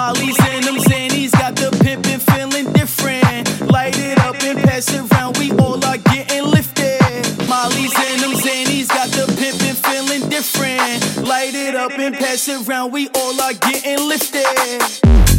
Molly's in them, Zanny's got the pimpin' feeling different. Light it up and pass it round, we all are getting lifted. Molly's in them, Zanny's got the pimpin' feeling different. Light it up and pass it round, we all are getting lifted.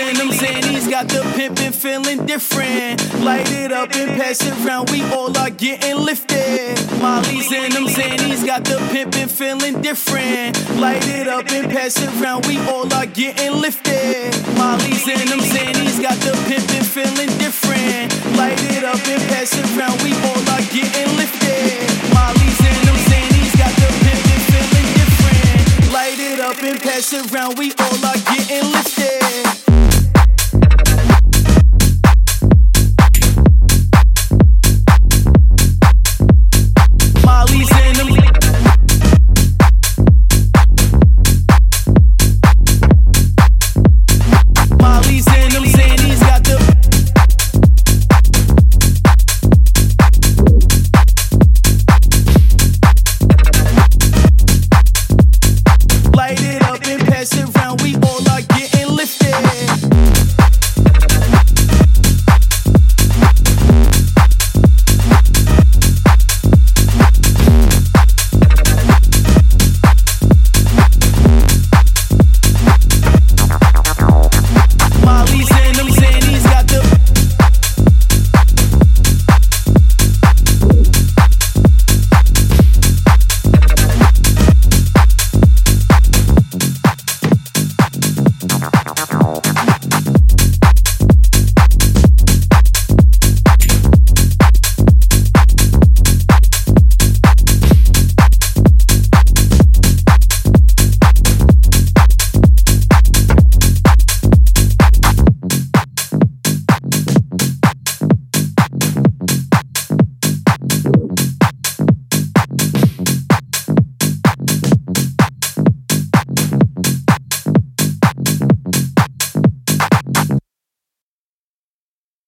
In them, Zanny's got the pimpin' feeling different. Light it up and pass it round, we all are getting lifted. Molly's in them, Zanny's got the pimpin' feeling different. Light it up and pass it round, we all are getting lifted. Molly's in them, Zanny's got the pimpin' feeling different. Light it up and pass it round, we all are getting lifted. Molly's in them, Zanny's got the pimpin' feeling different. Light it up and pass it round, we all are getting lifted.